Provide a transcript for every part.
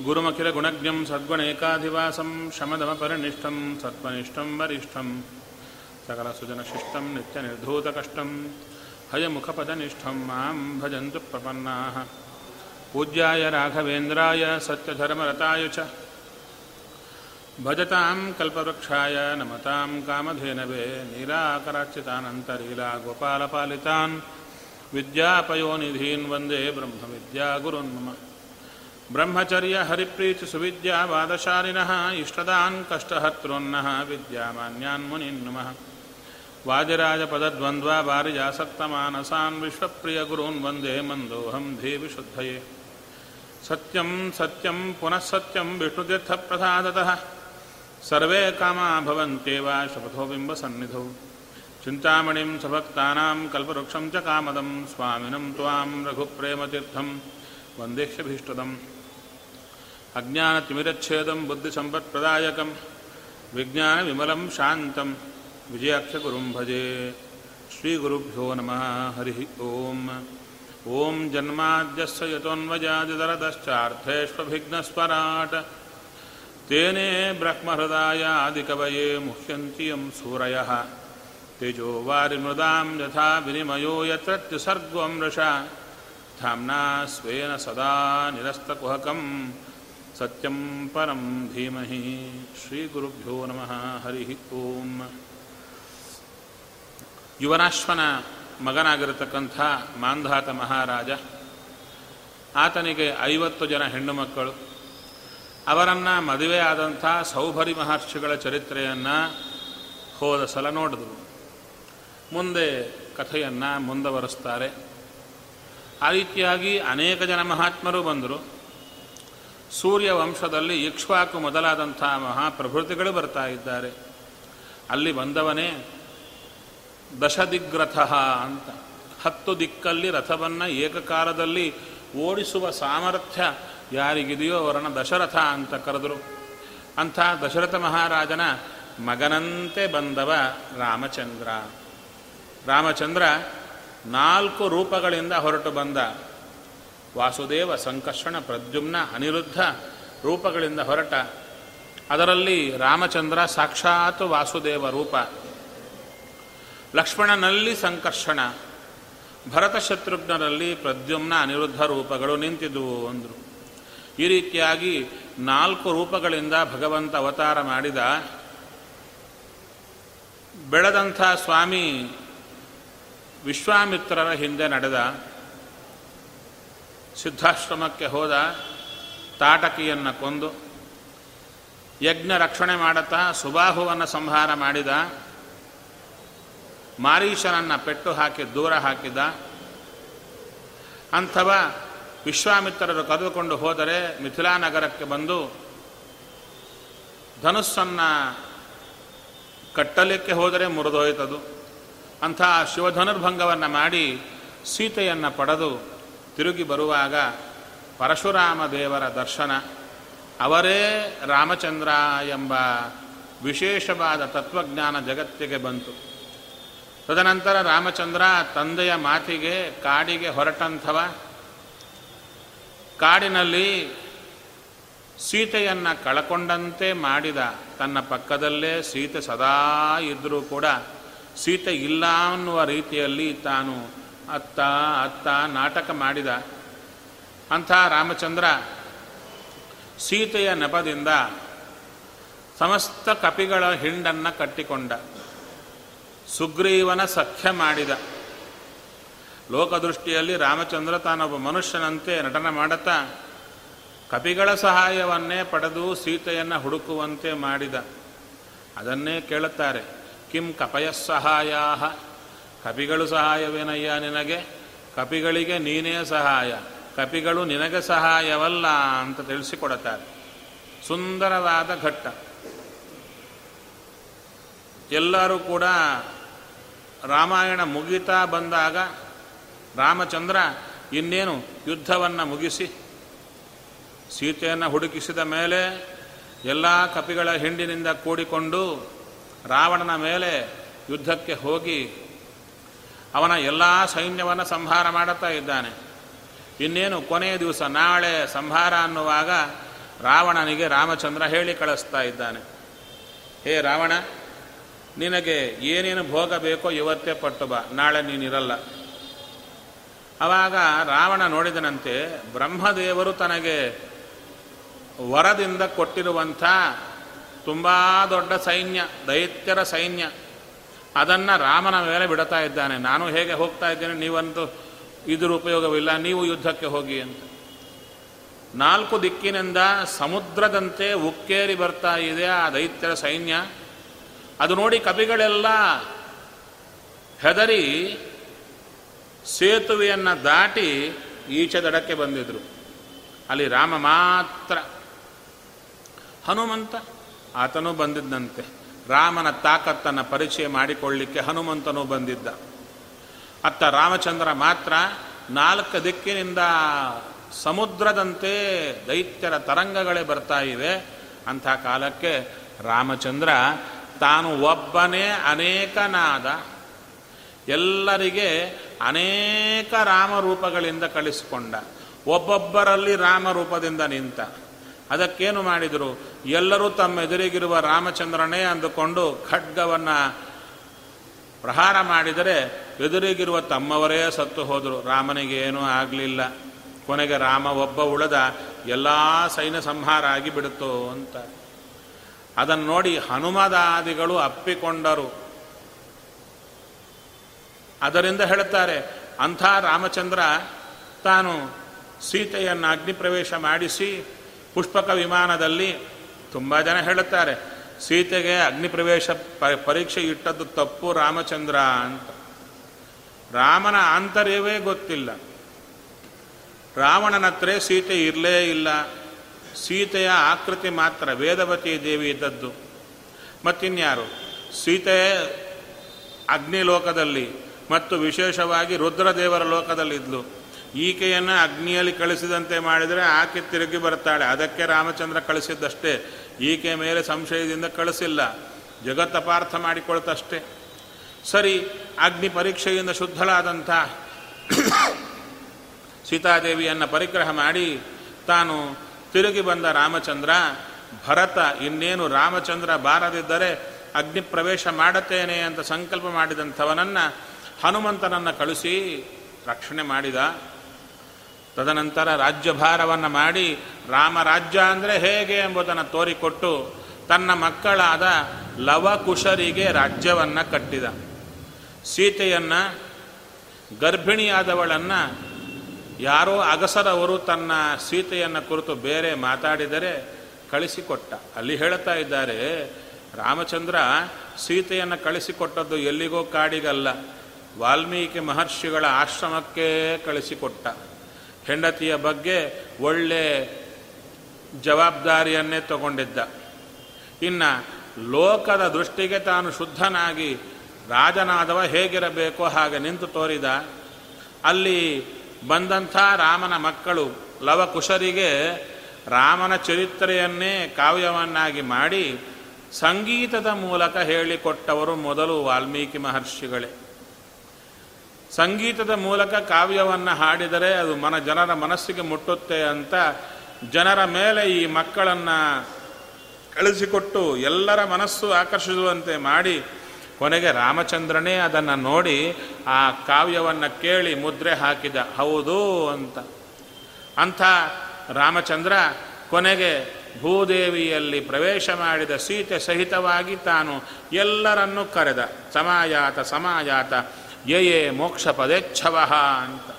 गुरुमखिलगुणज्ञं सद्गुणैकाधिवासं शमदमपरिनिष्ठं सत्त्वनिष्ठं वरिष्ठं। सकलसुजनशिष्टं नित्यनिर्धूतकष्टं हयमुखपदनिष्ठं माँ भजन्तु प्रपन्नाः। पूज्याय राघवेन्द्राय सत्यधर्मरताय च। भजतां कल्पवृक्षाय नमतां कामधेनवे नीलाकरार्चितानन्तरीलागोपालपालितान् विद्यापयोनिधीन् वंदे ब्रह्मविद्यागुरुन् मम। ब्रह्मचर्य हरिप्रीति सुविद्या वादशालिनः इष्टदान् कष्टहर्तृन्नः विद्यामान्यान् मुनिन्नुमः वाजराजपदद्वन्द्वा वारिजासक्तमानसान् विश्वप्रियगुरून् वंदे मन्दोऽहं धीविशुद्धये सत्यं सत्यं पुनः सत्यं विष्णुतीर्थप्रसादतः। सर्वे कामा भवन्त्येव शपथो बिम्बसन्निधौ। चिन्तामणिं सभक्तानां कल्पवृक्षं च कामदं। स्वामिनं त्वां रघुप्रेमतीर्थं। वन्देह्यभीष्टदम् अज्ञानतिमिरच्छेदं बुद्धिसम्पत्प्रदायकं, विज्ञानविमलं शान्तं विजयाक्षगुरुं भजे। श्रीगुरुभ्यो नमः, हरिः ओम्। ॐ जन्माद्यस्य यतोऽन्वजादिदरदश्चार्थेष्वभिघ्नस्वराट् तेने ब्रह्महृदायादिकवये मुह्यन्ति यं सूरयः तेजोवारिमृदां यथा विनिमयो यत्र त्रिसर्गं रषा धाम्ना स्वेन सदा निरस्तकुहकम्। सत्यं परं धीमहि ಶ್ರೀಗುರುಭ್ಯೋ ನಮಃ ಹರಿ ಓಂ ಯುವನಾಶ್ವನ ಮಗನಾಗಿರತಕ್ಕಂಥ ಮಾಂಧಾತ ಮಹಾರಾಜ ಆತನಿಗೆ ಐವತ್ತು ಜನ ಹೆಣ್ಣು ಮಕ್ಕಳು ಅವರನ್ನು ಮದುವೆಯಾದಂಥ ಸೌಭರಿ ಮಹರ್ಷಿಗಳ ಚರಿತ್ರೆಯನ್ನು ಹೋದ ಸಲ ನೋಡಿದ್ರು ಮುಂದೆ ಕಥೆಯನ್ನು ಮುಂದುವರಿಸ್ತಾರೆ ಆ ರೀತಿಯಾಗಿ ಅನೇಕ ಜನ ಮಹಾತ್ಮರು ಬಂದರು ಸೂರ್ಯ ವಂಶದಲ್ಲಿ ಇಕ್ಷ್ವಾಕು ಮೊದಲಾದಂಥ ಮಹಾಪ್ರಭೃತಿಗಳು ಬರ್ತಾ ಇದ್ದಾರೆ. ಅಲ್ಲಿ ಬಂದವನೇ ದಶದಿಗ್ರಥ ಅಂತ. ಹತ್ತು ದಿಕ್ಕಲ್ಲಿ ರಥವನ್ನು ಏಕಕಾಲದಲ್ಲಿ ಓಡಿಸುವ ಸಾಮರ್ಥ್ಯ ಯಾರಿಗಿದೆಯೋ ಅವರನ್ನು ದಶರಥ ಅಂತ ಕರೆದರು. ಅಂಥ ದಶರಥ ಮಹಾರಾಜನ ಮಗನಂತೆ ಬಂದವ ರಾಮಚಂದ್ರ. ರಾಮಚಂದ್ರ ನಾಲ್ಕು ರೂಪಗಳಿಂದ ಹೊರಟು ಬಂದ. ವಾಸುದೇವ ಸಂಕರ್ಷಣ ಪ್ರದ್ಯುಮ್ನ ಅನಿರುದ್ಧ ರೂಪಗಳಿಂದ ಹೊರಟ. ಅದರಲ್ಲಿ ರಾಮಚಂದ್ರ ಸಾಕ್ಷಾತ್ ವಾಸುದೇವ ರೂಪ. ಲಕ್ಷ್ಮಣನಲ್ಲಿ ಸಂಕರ್ಷಣ. ಭರತ ಶತ್ರುಘ್ನರಲ್ಲಿ ಪ್ರದ್ಯುಮ್ನ ಅನಿರುದ್ಧ ರೂಪಗಳು ನಿಂತಿದ್ದುವು ಅಂದರು. ಈ ರೀತಿಯಾಗಿ ನಾಲ್ಕು ರೂಪಗಳಿಂದ ಭಗವಂತ ಅವತಾರ ಮಾಡಿದ ಬೆಳೆದಂಥ ಸ್ವಾಮಿ ವಿಶ್ವಾಮಿತ್ರರ ಹಿಂದೆ ನಡೆದ ಸಿದ್ಧಾಶ್ರಮಕ್ಕೆ ಹೋದ ತಾಟಕಿಯನ್ನು ಕೊಂದು ಯಜ್ಞ ರಕ್ಷಣೆ ಮಾಡುತ್ತಾ ಸುಬಾಹುವನ್ನು ಸಂಹಾರ ಮಾಡಿದ, ಮಾರೀಶನನ್ನು ಪೆಟ್ಟು ಹಾಕಿ ದೂರ ಹಾಕಿದ, ಅಂಥವ ವಿಶ್ವಾಮಿತ್ರರು ಕರೆದುಕೊಂಡು ಹೋದರೆ ಮಿಥಿಲಾನಗರಕ್ಕೆ ಬಂದು ಧನುಸ್ಸನ್ನು ಕಟ್ಟಲಿಕ್ಕೆ ಹೋದರೆ ಮುರಿದೋಯ್ತದು. ಅಂಥ ಶಿವಧನುರ್ಭಂಗವನ್ನು ಮಾಡಿ ಸೀತೆಯನ್ನು ಪಡೆದು ತಿರುಗಿ ಬರುವಾಗ ಪರಶುರಾಮ ದೇವರ ದರ್ಶನ, ಅವರೇ ರಾಮಚಂದ್ರ ಎಂಬ ವಿಶೇಷವಾದ ತತ್ವಜ್ಞಾನ ಜಗತ್ತಿಗೆ ಬಂತು. ತದನಂತರ ರಾಮಚಂದ್ರ ತಂದೆಯ ಮಾತಿಗೆ, ಕಾಡಿಗೆ ಹೊರಟಂಥವ. ಕಾಡಿನಲ್ಲಿ ಸೀತೆಯನ್ನು ಕಳಕೊಂಡಂತೆ ಮಾಡಿದ ತನ್ನ ಪಕ್ಕದಲ್ಲೇ ಸೀತೆ ಸದಾ ಇದ್ದರೂ ಕೂಡ, ಸೀತೆ ಇಲ್ಲ ಅನ್ನುವ ರೀತಿಯಲ್ಲಿ ತಾನು ಅತ್ತ ಅತ್ತ ನಾಟಕ ಮಾಡಿದ ಅಂಥ ರಾಮಚಂದ್ರ ಸೀತೆಯ ನೆಪದಿಂದ ಸಮಸ್ತ ಕಪಿಗಳ ಹಿಂಡನ್ನು ಕಟ್ಟಿಕೊಂಡ, ಸುಗ್ರೀವನ ಸಖ್ಯ ಮಾಡಿದ. ಲೋಕದೃಷ್ಟಿಯಲ್ಲಿ ರಾಮಚಂದ್ರ ತಾನೊಬ್ಬ ಮನುಷ್ಯನಂತೆ ನಟನ ಮಾಡುತ್ತಾ, ಕಪಿಗಳ ಸಹಾಯವನ್ನೇ ಪಡೆದು ಸೀತೆಯನ್ನು ಹುಡುಕುವಂತೆ ಮಾಡಿದ. ಅದನ್ನೇ ಕೇಳುತ್ತಾರೆ, ಕಿಂ ಕಪಯ ಸಹಾಯ ಕಪಿಗಳು ಸಹಾಯವೇನಯ್ಯ ನಿನಗೆ? ಕಪಿಗಳಿಗೆ ನೀನೇ ಸಹಾಯ. ಕಪಿಗಳು ನಿನಗೆ ಸಹಾಯವಲ್ಲ ಅಂತ ತಿಳಿಸಿಕೊಡುತ್ತಾರೆ. ಸುಂದರವಾದ ಘಟ್ಟ. ಎಲ್ಲರೂ ಕೂಡ ರಾಮಾಯಣ ಮುಗಿತಾ ಬಂದಾಗ ರಾಮಚಂದ್ರ ಇನ್ನೇನು ಯುದ್ಧವನ್ನು ಮುಗಿಸಿ ಸೀತೆಯನ್ನು ಹುಡುಕಿಸಿದ ಮೇಲೆ ಎಲ್ಲ ಕಪಿಗಳ ಹಿಂಡಿನಿಂದ ಕೂಡಿಕೊಂಡು ರಾವಣನ ಮೇಲೆ ಯುದ್ಧಕ್ಕೆ ಹೋಗಿ ಅವನ ಎಲ್ಲ ಸೈನ್ಯವನ್ನು ಸಂಹಾರ ಮಾಡುತ್ತಾ ಇದ್ದಾನೆ. ಇನ್ನೇನು ಕೊನೆಯ ದಿವಸ ನಾಳೆ ಸಂಹಾರ ಅನ್ನುವಾಗ ರಾವಣನಿಗೆ ರಾಮಚಂದ್ರ ಹೇಳಿ ಕಳಿಸ್ತಾ ಇದ್ದಾನೆ. ಹೇ ರಾವಣ, ನಿನಗೆ ಏನೇನು ಭೋಗ ಬೇಕೋ ಇವತ್ತೇ ಪಟ್ಟು ಬಾ, ನಾಳೆ ನೀನಿರಲ್ಲ ಆವಾಗ ರಾವಣ ನೋಡಿದನಂತೆ ಬ್ರಹ್ಮದೇವರು ತನಗೆ ವರದಿಂದ ಕೊಟ್ಟಿರುವಂಥ ತುಂಬ ದೊಡ್ಡ ಸೈನ್ಯ, ದೈತ್ಯರ ಸೈನ್ಯ. ಅದನ್ನು ರಾಮನ ಮೇಲೆ ಬಿಡ್ತಾ ಇದ್ದಾನೆ. ನಾನು ಹೇಗೆ ಹೋಗ್ತಾ ಇದ್ದೇನೆ? ನೀವಂತೂ ಇದ್ರ ಉಪಯೋಗವಿಲ್ಲ. ನೀವು ಯುದ್ಧಕ್ಕೆ ಹೋಗಿ ಅಂತ. ನಾಲ್ಕು ದಿಕ್ಕಿನಿಂದ ಸಮುದ್ರದಂತೆ ಉಕ್ಕೇರಿ ಬರ್ತಾ ಇದೆ ಆ ದೈತ್ಯರ ಸೈನ್ಯ. ಅದು ನೋಡಿ ಕಪಿಗಳೆಲ್ಲ ಹೆದರಿ ಸೇತುವೆಯನ್ನು ದಾಟಿ ಈಚೆ ದಡಕ್ಕೆ ಬಂದಿದ್ರು. ಅಲ್ಲಿ ರಾಮ ಮಾತ್ರ. ಹನುಮಂತ ಆತನೂ ಬಂದಿದ್ದಂತೆ ರಾಮನ ತಾಕತ್ತನ್ನು ಪರಿಚಯ ಮಾಡಿಕೊಳ್ಳಿಕ್ಕೆ ಹನುಮಂತನು ಬಂದಿದ್ದ. ಅತ್ತ ರಾಮಚಂದ್ರ ಮಾತ್ರ ನಾಲ್ಕು ದಿಕ್ಕಿನಿಂದ ಸಮುದ್ರದಂತೆ ದೈತ್ಯರ ತರಂಗಗಳೇ ಬರ್ತಾ ಇವೆ. ಅಂಥ ಕಾಲಕ್ಕೆ ರಾಮಚಂದ್ರ ತಾನು ಒಬ್ಬನೇ ಅನೇಕನಾದ, ಎಲ್ಲರಿಗೆ ಅನೇಕ ರಾಮರೂಪಗಳಿಂದ ಕಳಿಸಿಕೊಂಡ. ಒಬ್ಬೊಬ್ಬರಲ್ಲಿ ರಾಮರೂಪದಿಂದ ನಿಂತ. ಅದಕ್ಕೇನು ಮಾಡಿದರು? ಎಲ್ಲರೂ ತಮ್ಮ ಎದುರಿಗಿರುವ ರಾಮಚಂದ್ರನೇ ಅಂದುಕೊಂಡು ಖಡ್ಗವನ್ನು ಪ್ರಹಾರ ಮಾಡಿದರೆ ಎದುರಿಗಿರುವ ತಮ್ಮವರೇ ಸತ್ತು ಹೋದರು. ರಾಮನಿಗೆ ಏನೂ ಆಗಲಿಲ್ಲ. ಕೊನೆಗೆ ರಾಮ ಒಬ್ಬ ಉಳದ ಎಲ್ಲ ಸೈನ್ಯ ಸಂಹಾರ ಆಗಿಬಿಡುತ್ತೋ ಅಂತ. ಅದನ್ನು ನೋಡಿ ಹನುಮದಾದಿಗಳು ಅಪ್ಪಿಕೊಂಡರು. ಅದರಿಂದ ಹೇಳುತ್ತಾರೆ, ಅಂಥ ರಾಮಚಂದ್ರ ತಾನು ಸೀತೆಯನ್ನು ಅಗ್ನಿ ಪ್ರವೇಶ ಮಾಡಿಸಿ ಪುಷ್ಪಕ ವಿಮಾನದಲ್ಲಿ ತುಂಬ ಜನ ಹೇಳುತ್ತಾರೆ, ಸೀತೆಗೆ ಅಗ್ನಿ ಪ್ರವೇಶ ಪರೀಕ್ಷೆ ಇಟ್ಟದ್ದು ತಪ್ಪು ರಾಮಚಂದ್ರ ಅಂತ. ರಾಮನ ಆಂತರ್ಯವೇ ಗೊತ್ತಿಲ್ಲ. ರಾವಣನ ಹತ್ರೇ ಸೀತೆ ಇರಲೇ ಇಲ್ಲ. ಸೀತೆಯ ಆಕೃತಿ ಮಾತ್ರ, ವೇದವತಿ ದೇವಿ ಇದ್ದದ್ದು. ಮತ್ತಿನ್ಯಾರು? ಸೀತೆ ಅಗ್ನಿ ಲೋಕದಲ್ಲಿ ಮತ್ತು ವಿಶೇಷವಾಗಿ ರುದ್ರದೇವರ ಲೋಕದಲ್ಲಿದ್ಲು. ಈಕೆಯನ್ನು ಅಗ್ನಿಯಲ್ಲಿ ಕಳಿಸಿದಂತೆ ಮಾಡಿದರೆ ಆಕೆ ತಿರುಗಿ ಬರ್ತಾಳೆ. ಅದಕ್ಕೆ ರಾಮಚಂದ್ರ ಕಳಿಸಿದ್ದಷ್ಟೇ. ಈಕೆ ಮೇಲೆ ಸಂಶಯದಿಂದ ಕಳಿಸಿಲ್ಲ. ಜಗತ್ತಪಾರ್ಥ ಮಾಡಿಕೊಳ್ತಷ್ಟೇ. ಸರಿ, ಅಗ್ನಿ ಪರೀಕ್ಷೆಯಿಂದ ಶುದ್ಧಳಾದಂಥ ಸೀತಾದೇವಿಯನ್ನು ಪರಿಗ್ರಹ ಮಾಡಿ ತಾನು ತಿರುಗಿ ಬಂದ ರಾಮಚಂದ್ರ, ಭರತ, ಇನ್ನೇನು ರಾಮಚಂದ್ರ ಬಾರದಿದ್ದರೆ ಅಗ್ನಿ ಪ್ರವೇಶ ಮಾಡುತ್ತೇನೆ ಅಂತ ಸಂಕಲ್ಪ ಮಾಡಿದಂಥವನನ್ನು ಹನುಮಂತನನ್ನು ಕಳಿಸಿ ರಕ್ಷಣೆ ಮಾಡಿದ. ತದನಂತರ ರಾಜ್ಯಭಾರವನ್ನು ಮಾಡಿ ರಾಮರಾಜ್ಯ ಅಂದರೆ ಹೇಗೆ ಎಂಬುದನ್ನು ತೋರಿಕೊಟ್ಟು ತನ್ನ ಮಕ್ಕಳಾದ ಲವಕುಶರಿಗೆ ರಾಜ್ಯವನ್ನು ಕಟ್ಟಿದ. ಸೀತೆಯನ್ನು, ಗರ್ಭಿಣಿಯಾದವಳನ್ನು ಯಾರೋ ಅಗಸರವರು ತನ್ನ ಸೀತೆಯನ್ನು ಕುರಿತು ಬೇರೆ ಮಾತಾಡಿದರೆ ಕಳಿಸಿಕೊಟ್ಟ. ಅಲ್ಲಿ ಹೇಳ್ತಾ ಇದ್ದಾರೆ, ರಾಮಚಂದ್ರ ಸೀತೆಯನ್ನು ಕಳಿಸಿಕೊಟ್ಟದ್ದು ಎಲ್ಲಿಗೋ ಕಾಡಿಗಲ್ಲ, ವಾಲ್ಮೀಕಿ ಮಹರ್ಷಿಗಳ ಆಶ್ರಮಕ್ಕೆ ಕಳಿಸಿಕೊಟ್ಟ. ಹೆಂಡತಿಯ ಬಗ್ಗೆ ಒಳ್ಳೆ ಜವಾಬ್ದಾರಿಯನ್ನೇ ತಗೊಂಡಿದ್ದ. ಇನ್ನು ಲೋಕದ ದೃಷ್ಟಿಗೆ ತಾನು ಶುದ್ಧನಾಗಿ ರಾಜನಾದವ ಹೇಗಿರಬೇಕೋ ಹಾಗೆ ನಿಂತು ತೋರಿದ. ಅಲ್ಲಿ ಬಂದಂಥ ರಾಮನ ಮಕ್ಕಳು ಲವಕುಶರಿಗೆ ರಾಮನ ಚರಿತ್ರೆಯನ್ನೇ ಕಾವ್ಯವನ್ನಾಗಿ ಮಾಡಿ ಸಂಗೀತದ ಮೂಲಕ ಹೇಳಿಕೊಟ್ಟವರು ಮೊದಲು ವಾಲ್ಮೀಕಿ ಮಹರ್ಷಿಗಳೇ. ಸಂಗೀತದ ಮೂಲಕ ಕಾವ್ಯವನ್ನು ಹಾಡಿದರೆ ಅದು ಮನ ಜನರ ಮನಸ್ಸಿಗೆ ಮುಟ್ಟುತ್ತೆ ಅಂತ ಜನರ ಮೇಲೆ ಈ ಮಕ್ಕಳನ್ನು ಕಳಿಸಿಕೊಟ್ಟು ಎಲ್ಲರ ಮನಸ್ಸು ಆಕರ್ಷಿಸುವಂತೆ ಮಾಡಿ ಕೊನೆಗೆ ರಾಮಚಂದ್ರನೇ ಅದನ್ನು ನೋಡಿ ಆ ಕಾವ್ಯವನ್ನು ಕೇಳಿ ಮುದ್ರೆ ಹಾಕಿದ, ಹೌದು ಅಂತ. ಅಂಥ ರಾಮಚಂದ್ರ ಕೊನೆಗೆ ಭೂದೇವಿಯಲ್ಲಿ ಪ್ರವೇಶ ಮಾಡಿದ ಸೀತೆ ಸಹಿತವಾಗಿ ತಾನು ಎಲ್ಲರನ್ನು ಕರೆದ, ಸಮಾಯಾತ ಸಮಾಯಾತ. ಯಯೇ ಮೋಕ್ಷ ಪದೇಚ್ಛವ ಅಂತ.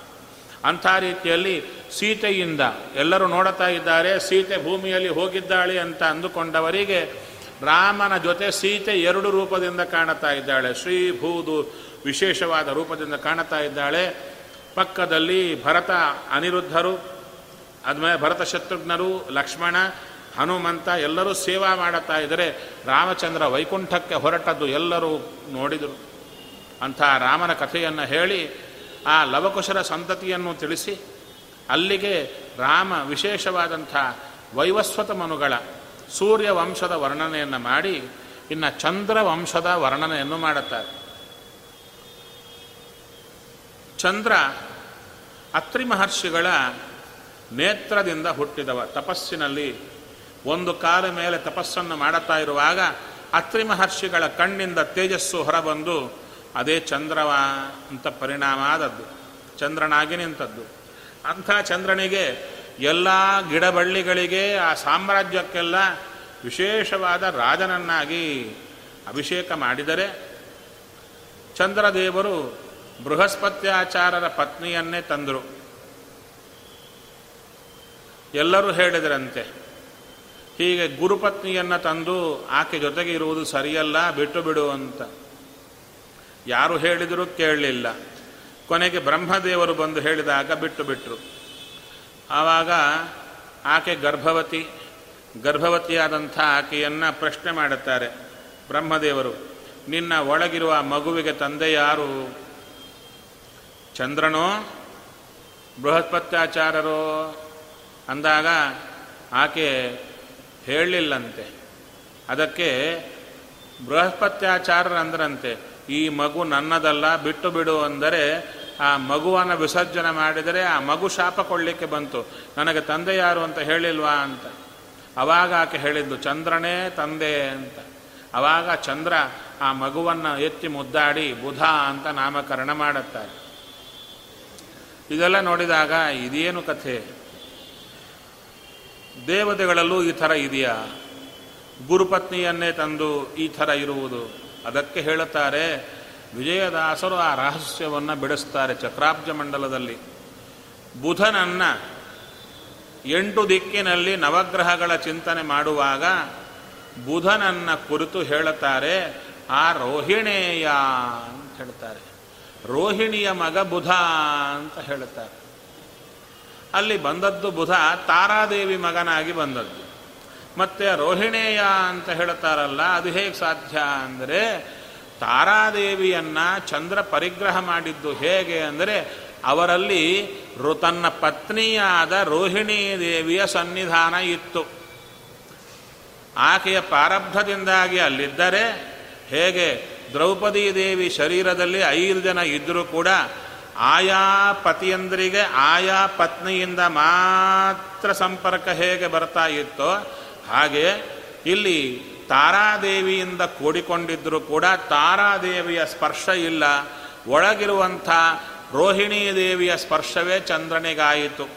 ಅಂಥ ರೀತಿಯಲ್ಲಿ ಸೀತೆಯಿಂದ ಎಲ್ಲರೂ ನೋಡುತ್ತಾ ಇದ್ದಾರೆ, ಸೀತೆ ಭೂಮಿಯಲ್ಲಿ ಹೋಗಿದ್ದಾಳೆ ಅಂತ ಅಂದುಕೊಂಡವರಿಗೆ ರಾಮನ ಜೊತೆ ಸೀತೆ ಎರಡು ರೂಪದಿಂದ ಕಾಣುತ್ತಾ ಇದ್ದಾಳೆ. ಶ್ರೀ ಭೂದು ವಿಶೇಷವಾದ ರೂಪದಿಂದ ಕಾಣುತ್ತಾ ಇದ್ದಾಳೆ. ಪಕ್ಕದಲ್ಲಿ ಭರತ ಅನಿರುದ್ಧರು, ಅದ್ಮೇಲೆ ಭರತ ಶತ್ರುಘ್ನರು, ಲಕ್ಷ್ಮಣ, ಹನುಮಂತ ಎಲ್ಲರೂ ಸೇವಾ ಮಾಡುತ್ತಾ ಇದ್ದರೆ. ರಾಮಚಂದ್ರ ವೈಕುಂಠಕ್ಕೆ ಹೊರಟದ್ದು ಎಲ್ಲರೂ ನೋಡಿದರು. ಅಂಥ ರಾಮನ ಕಥೆಯನ್ನು ಹೇಳಿ ಆ ಲವಕುಶರ ಸಂತತಿಯನ್ನು ತಿಳಿಸಿ, ಅಲ್ಲಿಗೆ ರಾಮ ವಿಶೇಷವಾದಂಥ ವೈವಸ್ವತ ಮನುಗಳ ಸೂರ್ಯ ವಂಶದ ವರ್ಣನೆಯನ್ನು ಮಾಡಿ, ಇನ್ನು ಚಂದ್ರ ವಂಶದ ವರ್ಣನೆಯನ್ನು ಮಾಡುತ್ತಾರೆ. ಚಂದ್ರ ಅತ್ರಿ ಮಹರ್ಷಿಗಳ ನೇತ್ರದಿಂದ ಹುಟ್ಟಿದವ. ತಪಸ್ಸಿನಲ್ಲಿ ಒಂದು ಕಾಲ ಮೇಲೆ ತಪಸ್ಸನ್ನು ಮಾಡುತ್ತಾ ಇರುವಾಗ ಅತ್ರಿ ಮಹರ್ಷಿಗಳ ಕಣ್ಣಿಂದ ತೇಜಸ್ಸು ಹೊರಬಂದು ಅದೇ ಚಂದ್ರವ ಅಂತ ಪರಿಣಾಮ ಆದದ್ದು. ಚಂದ್ರನಾಗಿ ನಿಂತದ್ದು. ಅಂಥ ಚಂದ್ರನಿಗೆ ಎಲ್ಲ ಗಿಡಬಳ್ಳಿಗಳಿಗೆ ಆ ಸಾಮ್ರಾಜ್ಯಕ್ಕೆಲ್ಲ ವಿಶೇಷವಾದ ರಾಜನನ್ನಾಗಿ ಅಭಿಷೇಕ ಮಾಡಿದರೆ ಚಂದ್ರದೇವರು ಬೃಹಸ್ಪತ್ಯಾಚಾರರ ಪತ್ನಿಯನ್ನೇ ತಂದರು. ಎಲ್ಲರೂ ಹೇಳಿದರಂತೆ, ಹೀಗೆ ಗುರುಪತ್ನಿಯನ್ನು ತಂದು ಆಕೆ ಜೊತೆಗೆ ಇರುವುದು ಸರಿಯಲ್ಲ, ಬಿಟ್ಟು ಬಿಡು ಅಂತ. ಯಾರು ಹೇಳಿದರೂ ಕೇಳಲಿಲ್ಲ. ಕೊನೆಗೆ ಬ್ರಹ್ಮದೇವರು ಬಂದು ಹೇಳಿದಾಗ ಬಿಟ್ಟು ಬಿಟ್ಟರು ಆವಾಗ ಆಕೆ ಗರ್ಭವತಿ, ಗರ್ಭವತಿಯಾದಂಥ ಆಕೆಯನ್ನು ಪ್ರಶ್ನೆ ಮಾಡುತ್ತಾರೆ ಬ್ರಹ್ಮದೇವರು, ನಿನ್ನ ಒಳಗಿರುವ ಮಗುವಿಗೆ ತಂದೆ ಯಾರು? ಚಂದ್ರನೋ? ಬೃಹಸ್ಪತ್ಯಾಚಾರರೋ ಅಂದಾಗ ಆಕೆ ಹೇಳಲಿಲ್ಲಂತೆ ಅದಕ್ಕೆ ಬೃಹಸ್ಪತ್ಯಾಚಾರರಂದ್ರಂತೆ ಈ ಮಗು ನನ್ನದಲ್ಲ, ಬಿಟ್ಟು ಬಿಡು ಅಂದರೆ ಆ ಮಗುವನ್ನು ವಿಸರ್ಜನೆ ಮಾಡಿದರೆ ಆ ಮಗು ಶಾಪ ಕೊಡಲಿಕ್ಕೆ ಬಂತು. ನನಗೆ ತಂದೆ ಯಾರು ಅಂತ ಹೇಳಿಲ್ವಾ ಅಂತ. ಅವಾಗ ಆಕೆ ಹೇಳಿದ್ದು ಚಂದ್ರನೇ ತಂದೆ ಅಂತ. ಅವಾಗ ಚಂದ್ರ ಆ ಮಗುವನ್ನು ಎತ್ತಿ ಮುದ್ದಾಡಿ, ಬುಧ ಅಂತ ನಾಮಕರಣ ಮಾಡುತ್ತಾರೆ. ಇದೆಲ್ಲ ನೋಡಿದಾಗ ಇದೇನು ಕಥೆ? ದೇವತೆಗಳಲ್ಲೂ ಈ ಥರ ಇದೆಯಾ? ಗುರುಪತ್ನಿಯನ್ನೇ ತಂದು ಈ ಥರ ಇರುವುದು? ಅದಕ್ಕೆ ಹೇಳುತ್ತಾರೆ, ವಿಜಯದಾಸರು ಆ ರಹಸ್ಯವನ್ನು ಬಿಡಿಸ್ತಾರೆ ಚಕ್ರಾಬ್ಜ ಮಂಡಲದಲ್ಲಿ. ಬುಧನನ್ನ ಎಂಟು ದಿಕ್ಕಿನಲ್ಲಿ ನವಗ್ರಹಗಳ ಚಿಂತನೆ ಮಾಡುವಾಗ ಬುಧನನ್ನ ಕುರಿತು ಹೇಳುತ್ತಾರೆ, ಆ ರೋಹಿಣೇಯ ಅಂತ ಹೇಳ್ತಾರೆ ರೋಹಿಣಿಯ ಮಗ ಬುಧ ಅಂತ ಹೇಳುತ್ತಾರೆ. ಅಲ್ಲಿ ಬಂದದ್ದು ಬುಧ ತಾರಾದೇವಿ ಮಗನಾಗಿ ಬಂದದ್ದು. ಮತ್ತೆ ರೋಹಿಣೇಯ ಅಂತ ಹೇಳ್ತಾರಲ್ಲ ಅದು ಹೇಗೆ ಸಾಧ್ಯ ಅಂದರೆ, ತಾರಾದೇವಿಯನ್ನ ಚಂದ್ರ ಪರಿಗ್ರಹ ಮಾಡಿದ್ದು ಹೇಗೆ ಅಂದರೆ, ಅವರಲ್ಲಿ ತನ್ನ ಪತ್ನಿಯಾದ ರೋಹಿಣಿ ದೇವಿಯ ಸನ್ನಿಧಾನ ಇತ್ತು. ಆಕೆಯ ಪ್ರಾರಬ್ಧದಿಂದಾಗಿ ಅಲ್ಲಿದ್ದರೆ, ಹೇಗೆ ದ್ರೌಪದಿ ದೇವಿ ಶರೀರದಲ್ಲಿ ಐದು ಜನ ಇದ್ದರೂ ಕೂಡ, ಆಯಾ ಪತಿಯಂದರಿಗೆ ಆಯಾ ಪತ್ನಿಯಿಂದ ಮಾತ್ರ ಸಂಪರ್ಕ ಹೇಗೆ ಬರ್ತಾ ಇತ್ತೋ ಹಾಗೆ ಇಲ್ಲಿ ತಾರಾದೇವಿಯಿಂದ ಕೂಡಿಕೊಂಡಿದ್ದರೂ ಕೂಡ ತಾರಾದೇವಿಯ ಸ್ಪರ್ಶ ಇಲ್ಲ. ಒಳಗಿರುವಂಥ ರೋಹಿಣಿ ದೇವಿಯ ಸ್ಪರ್ಶವೇ ಚಂದ್ರನಿಗಾಯಿತು.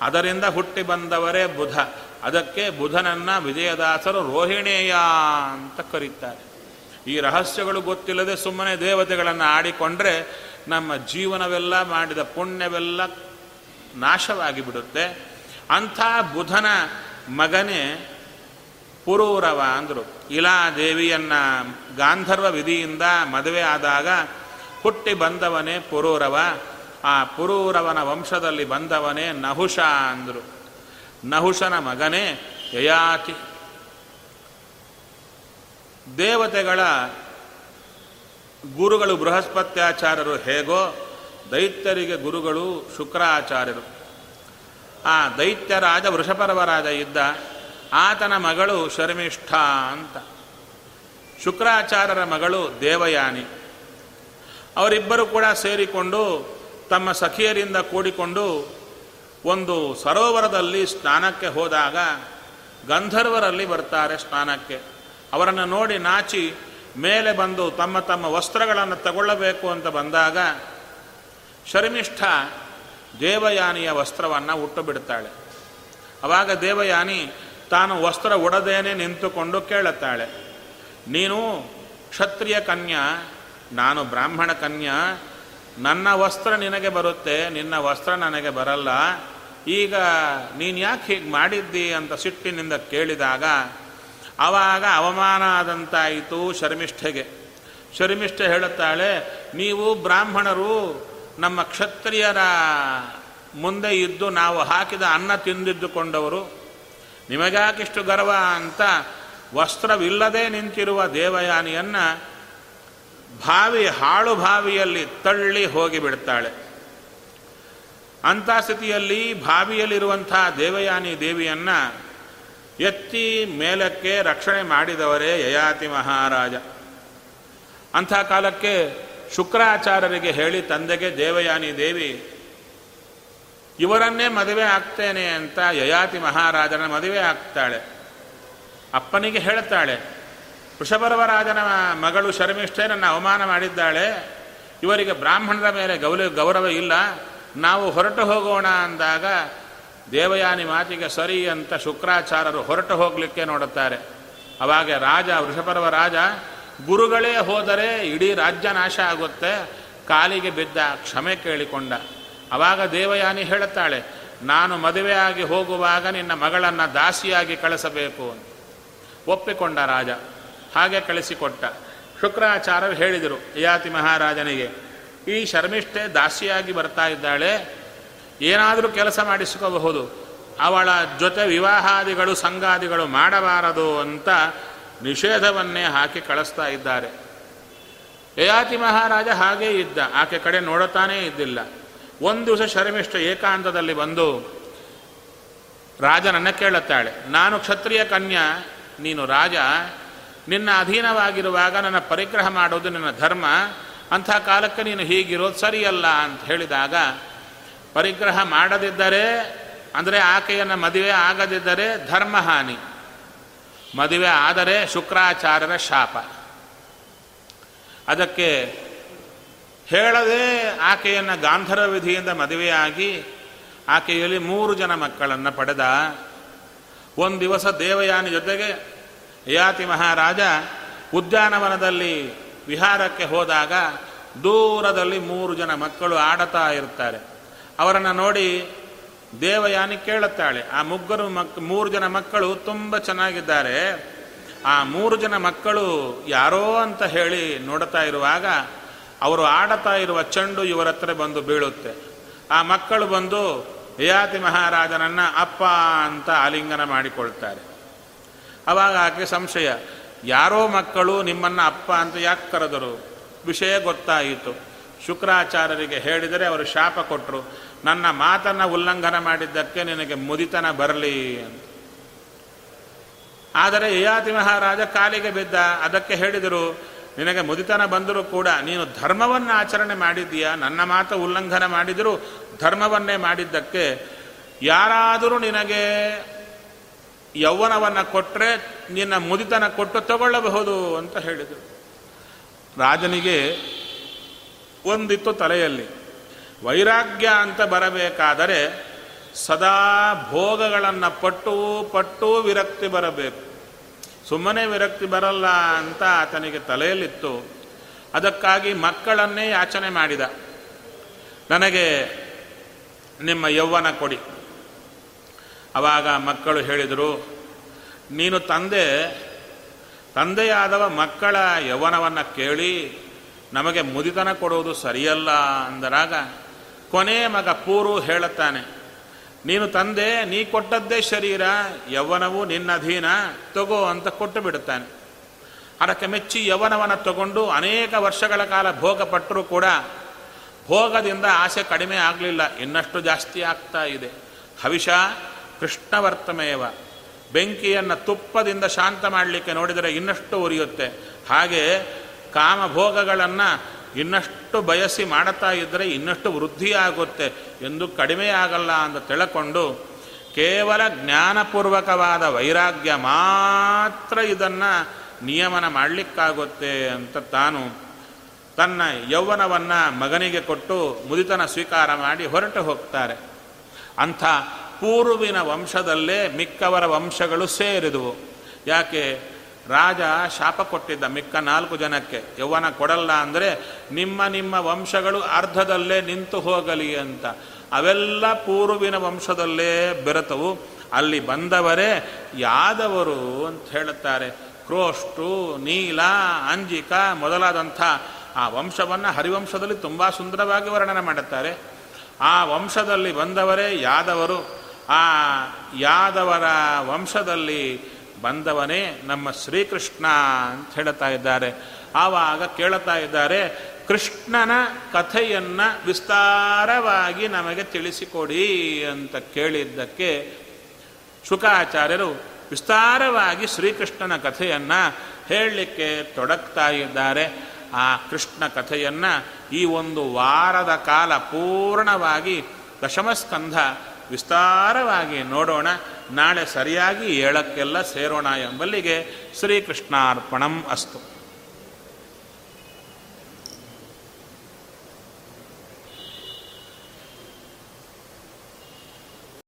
ಅದರಿಂದ ಹುಟ್ಟಿ ಬಂದವರೇ ಬುಧ. ಅದಕ್ಕೆ ಬುಧನನ್ನ ವಿಜಯದಾಸರು ರೋಹಿಣೇಯ ಅಂತ ಕರೀತಾರೆ. ಈ ರಹಸ್ಯಗಳು ಗೊತ್ತಿಲ್ಲದೆ ಸುಮ್ಮನೆ ದೇವತೆಗಳನ್ನು ಆಡಿಕೊಂಡ್ರೆ ನಮ್ಮ ಜೀವನವೆಲ್ಲ ಮಾಡಿದ ಪುಣ್ಯವೆಲ್ಲ ನಾಶವಾಗಿ ಬಿಡುತ್ತೆ ಅಂಥ ಬುಧನ ಮಗನೇ ಪುರೂರವ ಅಂದರು ಇಲಾ ದೇವಿಯನ್ನ ಗಾಂಧರ್ವ ವಿಧಿಯಿಂದ ಮದುವೆ ಆದಾಗ ಹುಟ್ಟಿ ಬಂದವನೇ ಪುರೂರವ, ಆ ಪುರೂರವನ ವಂಶದಲ್ಲಿ ಬಂದವನೇ ನಹುಷ ಅಂದರು. ನಹುಷನ ಮಗನೇ ಯಯಾತಿ. ದೇವತೆಗಳ ಗುರುಗಳು ಬೃಹಸ್ಪತ್ಯಾಚಾರ್ಯರು ಹೇಗೋ ದೈತ್ಯರಿಗೆ ಗುರುಗಳು ಶುಕ್ರಾಚಾರ್ಯರು. ಆ ದೈತ್ಯರಾಜ ವೃಷಪರ್ವರಾಜ ಇದ್ದ ಆತನ ಮಗಳು ಶರ್ಮಿಷ್ಠ ಅಂತ. ಶುಕ್ರಾಚಾರ್ಯರ ಮಗಳು ದೇವಯಾನಿ. ಅವರಿಬ್ಬರು ಕೂಡ ಸೇರಿಕೊಂಡು ತಮ್ಮ ಸಖಿಯರಿಂದ ಕೂಡಿಕೊಂಡು ಒಂದು ಸರೋವರದಲ್ಲಿ ಸ್ನಾನಕ್ಕೆ ಹೋದಾಗ ಗಂಧರ್ವರಲ್ಲಿ ಬರ್ತಾರೆ ಸ್ನಾನಕ್ಕೆ. ಅವರನ್ನು ನೋಡಿ ನಾಚಿ ಮೇಲೆ ಬಂದು ತಮ್ಮ ತಮ್ಮ ವಸ್ತ್ರಗಳನ್ನು ತಗೊಳ್ಳಬೇಕು ಅಂತ ಬಂದಾಗ ಶರ್ಮಿಷ್ಠ ದೇವಯಾನಿಯ ವಸ್ತ್ರವನ್ನು ಉಟ್ಟು ಬಿಡ್ತಾಳೆ. ಅವಾಗ ದೇವಯಾನಿ ತಾನು ವಸ್ತ್ರ ಉಡದೇನೆ ನಿಂತುಕೊಂಡು ಕೇಳುತ್ತಾಳೆ. ನೀನು ಕ್ಷತ್ರಿಯ ಕನ್ಯಾ, ನಾನು ಬ್ರಾಹ್ಮಣ ಕನ್ಯಾ, ನನ್ನ ವಸ್ತ್ರ ನಿನಗೆ ಬರುತ್ತೆ, ನಿನ್ನ ವಸ್ತ್ರ ನನಗೆ ಬರಲ್ಲ. ಈಗ ನೀನು ಯಾಕೆ ಹೀಗೆ ಮಾಡಿದ್ದಿ ಅಂತ ಸಿಟ್ಟಿನಿಂದ ಕೇಳಿದಾಗ ಆವಾಗ ಅವಮಾನ ಆದಂತಾಯಿತು ಶರ್ಮಿಷ್ಠೆಗೆ. ಶರ್ಮಿಷ್ಠೆ ಹೇಳುತ್ತಾಳೆ, ನೀವು ಬ್ರಾಹ್ಮಣರು, ನಮ್ಮ ಕ್ಷತ್ರಿಯರ ಮುಂದೆ ಇದ್ದು ನಾವು ಹಾಕಿದ ಅನ್ನ ತಿಂದಿದ್ದುಕೊಂಡವರು ನಿಮಗ್ಯಾಕಿಷ್ಟು ಗರ್ವ ಅಂತ ವಸ್ತ್ರವಿಲ್ಲದೆ ನಿಂತಿರುವ ದೇವಯಾನಿಯನ್ನ ಭಾವಿ ಹಾಳು ಭಾವಿಯಲ್ಲಿ ತಳ್ಳಿ ಹೋಗಿಬಿಡ್ತಾಳೆ ಅಂಥ ಸ್ಥಿತಿಯಲ್ಲಿ ಭಾವಿಯಲ್ಲಿರುವಂಥ ದೇವಯಾನಿ ದೇವಿಯನ್ನ ಎತ್ತಿ ಮೇಲಕ್ಕೆ ರಕ್ಷಣೆ ಮಾಡಿದವರೇ ಯಯಾತಿ ಮಹಾರಾಜ. ಅಂಥ ಕಾಲಕ್ಕೆ ಶುಕ್ರಾಚಾರ್ಯರಿಗೆ ಹೇಳಿ ತಂದೆಗೆ ದೇವಯಾನಿ ದೇವಿ ಇವರನ್ನೇ ಮದುವೆ ಆಗ್ತೇನೆ ಅಂತ ಯಯಾತಿ ಮಹಾರಾಜನ ಮದುವೆ ಆಗ್ತಾಳೆ. ಅಪ್ಪನಿಗೆ ಹೇಳ್ತಾಳೆ, ವೃಷಭರ್ವರಾಜನ ಮಗಳು ಶರ್ಮಿಷ್ಠೆ ನನ್ನ ಅವಮಾನ ಮಾಡಿದ್ದಾಳೆ. ಇವರಿಗೆ ಬ್ರಾಹ್ಮಣರ ಮೇಲೆ ಗೌರವ ಗೌರವ ಇಲ್ಲ. ನಾವು ಹೊರಟು ಹೋಗೋಣ ಅಂದಾಗ ದೇವಯಾನಿ ಮಾತಿಗೆ ಸರಿ ಅಂತ ಶುಕ್ರಾಚಾರ್ಯರು ಹೊರಟು ಹೋಗಲಿಕ್ಕೆ ನೋಡುತ್ತಾರೆ. ಅವಾಗ ರಾಜ ವೃಷಪರ್ವ ರಾಜ, ಗುರುಗಳೇ ಹೋದರೆ ಇಡೀ ರಾಜ್ಯ ನಾಶ ಆಗುತ್ತೆ. ಕಾಲಿಗೆ ಬಿದ್ದ ಕ್ಷಮೆ ಕೇಳಿಕೊಂಡ. ಅವಾಗ ದೇವಯಾನಿ ಹೇಳುತ್ತಾಳೆ, ನಾನು ಮದುವೆಯಾಗಿ ಹೋಗುವಾಗ ನಿನ್ನ ಮಗಳನ್ನು ದಾಸಿಯಾಗಿ ಕಳಿಸಬೇಕು ಅಂತ. ಒಪ್ಪಿಕೊಂಡ ರಾಜ, ಹಾಗೆ ಕಳಿಸಿಕೊಟ್ಟ. ಶುಕ್ರಾಚಾರ್ಯರು ಹೇಳಿದರು ಯಯಾತಿ ಮಹಾರಾಜನಿಗೆ, ಈ ಶರ್ಮಿಷ್ಠೆ ದಾಸಿಯಾಗಿ ಬರ್ತಾ ಇದ್ದಾಳೆ, ಏನಾದರೂ ಕೆಲಸ ಮಾಡಿಸಿಕೋಬಹುದು. ಅವಳ ಜೊತೆ ವಿವಾಹಾದಿಗಳು, ಸಂಗಾದಿಗಳು ಮಾಡಬಾರದು ಅಂತ ನಿಷೇಧವನ್ನೇ ಹಾಕಿ ಕಳಿಸ್ತಾ ಇದ್ದಾರೆ. ಯಯಾತಿ ಮಹಾರಾಜ ಹಾಗೇ ಇದ್ದ, ಆಕೆ ಕಡೆ ನೋಡುತ್ತಾನೇ ಇದ್ದಿಲ್ಲ. ಒಂದು ದಿವಸ ಶರ್ಮಿಷ್ಠ ಏಕಾಂತದಲ್ಲಿ ಬಂದು ರಾಜನನ್ನು ಕೇಳುತ್ತಾಳೆ, ನಾನು ಕ್ಷತ್ರಿಯ ಕನ್ಯಾ, ನೀನು ರಾಜ, ನಿನ್ನ ಅಧೀನವಾಗಿರುವಾಗ ನನ್ನ ಪರಿಗ್ರಹ ಮಾಡೋದು ನಿನ್ನ ಧರ್ಮ, ಅಂಥ ಕಾಲಕ್ಕೆ ನೀನು ಹೀಗಿರೋದು ಸರಿಯಲ್ಲ ಅಂತ ಹೇಳಿದಾಗ, ಪರಿಗ್ರಹ ಮಾಡದಿದ್ದರೆ, ಅಂದರೆ ಆಕೆಯನ್ನು ಮದುವೆ ಆಗದಿದ್ದರೆ ಧರ್ಮಹಾನಿ, ಮದುವೆ ಆದರೆ ಶುಕ್ರಾಚಾರ್ಯರ ಶಾಪ, ಅದಕ್ಕೆ ಹೇಳದೆ ಆಕೆಯನ್ನು ಗಾಂಧರ ವಿಧಿಯಿಂದ ಮದುವೆಯಾಗಿ ಆಕೆಯಲ್ಲಿ ಮೂರು ಜನ ಮಕ್ಕಳನ್ನು ಪಡೆದ. ಒಂದು ದಿವಸ ದೇವಯಾನಿ ಜೊತೆಗೆ ಯಾತಿ ಮಹಾರಾಜ ಉದ್ಯಾನವನದಲ್ಲಿ ವಿಹಾರಕ್ಕೆ ಹೋದಾಗ ದೂರದಲ್ಲಿ ಮೂರು ಜನ ಮಕ್ಕಳು ಆಡತಾ ಇರ್ತಾರೆ ಅವರನ್ನು ನೋಡಿ ದೇವಯಾನಿ ಕೇಳುತ್ತಾಳೆ, ಆ ಮುಗ್ಗರು ಮಕ್, ಮೂರು ಜನ ಮಕ್ಕಳು ತುಂಬ ಚೆನ್ನಾಗಿದ್ದಾರೆ. ಆ ಮೂರು ಜನ ಮಕ್ಕಳು ಯಾರೋ ಅಂತ ಹೇಳಿ ನೋಡ್ತಾ ಇರುವಾಗ ಅವರು ಆಡತಾ ಇರುವ ಚೆಂಡು ಇವರ ಹತ್ರ ಬಂದು ಬೀಳುತ್ತೆ. ಆ ಮಕ್ಕಳು ಬಂದು ಯಯಾತಿ ಮಹಾರಾಜನನ್ನ ಅಪ್ಪ ಅಂತ ಆಲಿಂಗನ ಮಾಡಿಕೊಳ್ತಾರೆ. ಅವಾಗ ಆಕೆ ಸಂಶಯ, ಯಾರೋ ಮಕ್ಕಳು ನಿಮ್ಮನ್ನ ಅಪ್ಪ ಅಂತ ಯಾಕೆ ಕರೆದರು? ವಿಷಯ ಗೊತ್ತಾಯಿತು. ಶುಕ್ರಾಚಾರ್ಯರಿಗೆ ಹೇಳಿದರೆ ಅವರು ಶಾಪ ಕೊಟ್ಟರು ನನ್ನ ಮಾತನ್ನು ಉಲ್ಲಂಘನ ಮಾಡಿದ್ದಕ್ಕೆ ನಿನಗೆ ಮುದಿತನ ಬರಲಿ ಅಂತ. ಆದರೆ ಯಯಾತಿ ಮಹಾರಾಜ ಕಾಲಿಗೆ ಬಿದ್ದ, ಅದಕ್ಕೆ ಹೇಳಿದರು ನಿನಗೆ ಮುದಿತನ ಬಂದರೂ ಕೂಡ ನೀನು ಧರ್ಮವನ್ನು ಆಚರಣೆ ಮಾಡಿದ್ದೀಯಾ? ನನ್ನ ಮಾತು ಉಲ್ಲಂಘನೆ ಮಾಡಿದರೂ ಧರ್ಮವನ್ನೇ ಮಾಡಿದ್ದಕ್ಕೆ ಯಾರಾದರೂ ನಿನಗೆ ಯೌವನವನ್ನು ಕೊಟ್ಟರೆ ನಿನ್ನ ಮುದಿತನ ಕೊಟ್ಟು ತಗೊಳ್ಳಬಹುದು ಅಂತ ಹೇಳಿದರು. ರಾಜನಿಗೆ ಒಂದಿತ್ತು ತಲೆಯಲ್ಲಿ, ವೈರಾಗ್ಯ ಅಂತ ಬರಬೇಕಾದರೆ ಸದಾ ಭೋಗಗಳನ್ನು ಪಟ್ಟು ಪಟ್ಟು ವಿರಕ್ತಿ ಬರಬೇಕು. ಸುಮ್ಮನೆ ವಿರಕ್ತಿ ಬರಲ್ಲ ಅಂತ ಆತನಿಗೆ ತಲೆಯಲ್ಲಿತ್ತು. ಅದಕ್ಕಾಗಿ ಮಕ್ಕಳನ್ನೇ ಯಾಚನೆ ಮಾಡಿದ. ನನಗೆ ನಿಮ್ಮ ಯೌವನ ಕೊಡಿ. ಅವಾಗ ಮಕ್ಕಳು ಹೇಳಿದರು, ನೀನು ತಂದೆ, ತಂದೆಯಾದವ ಮಕ್ಕಳ ಯೌವನವನ್ನು ಕೇಳಿ, ನಮಗೆ ಮುದಿತನ ಕೊಡುವುದು ಸರಿಯಲ್ಲ ಅಂದರಾಗ ಕೊನೆಯ ಮಗ ಪೂರು ಹೇಳುತ್ತಾನೆ. ನೀನು ತಂದೆ, ನೀ ಕೊಟ್ಟದ್ದೇ ಶರೀರ, ಯವನವು ನಿನ್ನ ಅಧೀನ, ತಗೋ ಅಂತ ಕೊಟ್ಟು ಬಿಡುತ್ತಾನೆ. ಅದಕ್ಕೆ ಮೆಚ್ಚಿ ಯವನವನ್ನು ತಗೊಂಡು ಅನೇಕ ವರ್ಷಗಳ ಕಾಲ ಭೋಗ ಪಟ್ಟರೂ ಕೂಡ ಭೋಗದಿಂದ ಆಸೆ ಕಡಿಮೆ ಆಗಲಿಲ್ಲ. ಇನ್ನಷ್ಟು ಜಾಸ್ತಿ ಆಗ್ತಾ ಇದೆ. ಹವಿಷ, ಕೃಷ್ಣವರ್ತಮೇವ, ಬೆಂಕಿಯನ್ನು ತುಪ್ಪದಿಂದ ಶಾಂತ ಮಾಡಲಿಕ್ಕೆ ನೋಡಿದರೆ ಇನ್ನಷ್ಟು ಉರಿಯುತ್ತೆ. ಹಾಗೆ ಕಾಮಭೋಗಗಳನ್ನು ಇನ್ನಷ್ಟು ಬಯಸಿ ಮಾಡುತ್ತಾ ಇದ್ದರೆ ಇನ್ನಷ್ಟು ವೃದ್ಧಿಯಾಗುತ್ತೆ ಎಂದು ಕಡಿಮೆ ಆಗಲ್ಲ ಅಂತ ತಿಳ್ಕೊಂಡು ಕೇವಲ ಜ್ಞಾನಪೂರ್ವಕವಾದ ವೈರಾಗ್ಯ ಮಾತ್ರ ಇದನ್ನು ನಿಯಮನ ಮಾಡಲಿಕ್ಕಾಗುತ್ತೆ ಅಂತ ತಾನು ತನ್ನ ಯೌವನವನ್ನು ಮಗನಿಗೆ ಕೊಟ್ಟು ಮುದಿತನ ಸ್ವೀಕಾರ ಮಾಡಿ ಹೊರಟು ಹೋಗ್ತಾರೆ. ಅಂಥ ಪೂರ್ವಿನ ವಂಶದಲ್ಲೇ ಮಿಕ್ಕವರ ವಂಶಗಳು ಸೇರಿದವು. ಯಾಕೆ? ರಾಜ ಶಾಪ ಕೊಟ್ಟಿದ್ದ ಮಿಕ್ಕ ನಾಲ್ಕು ಜನಕ್ಕೆ, ಯೌವನ ಕೊಡಲ್ಲ ಅಂದರೆ, ನಿಮ್ಮ ನಿಮ್ಮ ವಂಶಗಳು ಅರ್ಧದಲ್ಲೇ ನಿಂತು ಹೋಗಲಿ ಅಂತ. ಅವೆಲ್ಲ ಪೂರ್ವಿನ ವಂಶದಲ್ಲೇ ಬೆರೆತವು. ಅಲ್ಲಿ ಬಂದವರೇ ಯಾದವರು ಅಂತ ಹೇಳುತ್ತಾರೆ. ಕ್ರೋಷ್ಟು, ನೀಲ ಅಂಜಿಕ ಮೊದಲಾದಂಥ ಆ ವಂಶವನ್ನು ಹರಿವಂಶದಲ್ಲಿ ತುಂಬ ಸುಂದರವಾಗಿ ವರ್ಣನೆ ಮಾಡುತ್ತಾರೆ. ಆ ವಂಶದಲ್ಲಿ ಬಂದವರೇ ಯಾದವರು. ಆ ಯಾದವರ ವಂಶದಲ್ಲಿ ಬಂದವನೇ ನಮ್ಮ ಶ್ರೀಕೃಷ್ಣ ಅಂತ ಹೇಳ್ತಾ ಇದ್ದಾರೆ. ಆವಾಗ ಕೇಳುತ್ತಾ ಇದ್ದಾರೆ, ಕೃಷ್ಣನ ಕಥೆಯನ್ನು ವಿಸ್ತಾರವಾಗಿ ನಮಗೆ ತಿಳಿಸಿಕೊಡಿ ಅಂತ ಕೇಳಿದ್ದಕ್ಕೆ ಶುಕಾಚಾರ್ಯರು ವಿಸ್ತಾರವಾಗಿ ಶ್ರೀಕೃಷ್ಣನ ಕಥೆಯನ್ನು ಹೇಳಲಿಕ್ಕೆ ತೊಡಗ್ತಾ ಇದ್ದಾರೆ. ಆ ಕೃಷ್ಣ ಕಥೆಯನ್ನು ಈ ಒಂದು ವಾರದ ಕಾಲ ಪೂರ್ಣವಾಗಿ ದಶಮಸ್ಕಂಧ ವಿಸ್ತಾರವಾಗಿ ನೋಡೋಣ. ನಾಳೆ ಸರಿಯಾಗಿ ಏಳಕ್ಕೆಲ್ಲ ಸೇರೋಣ ಎಂಬಲ್ಲಿಗೆ ಶ್ರೀಕೃಷ್ಣಾರ್ಪಣಂ ಅಸ್ತು.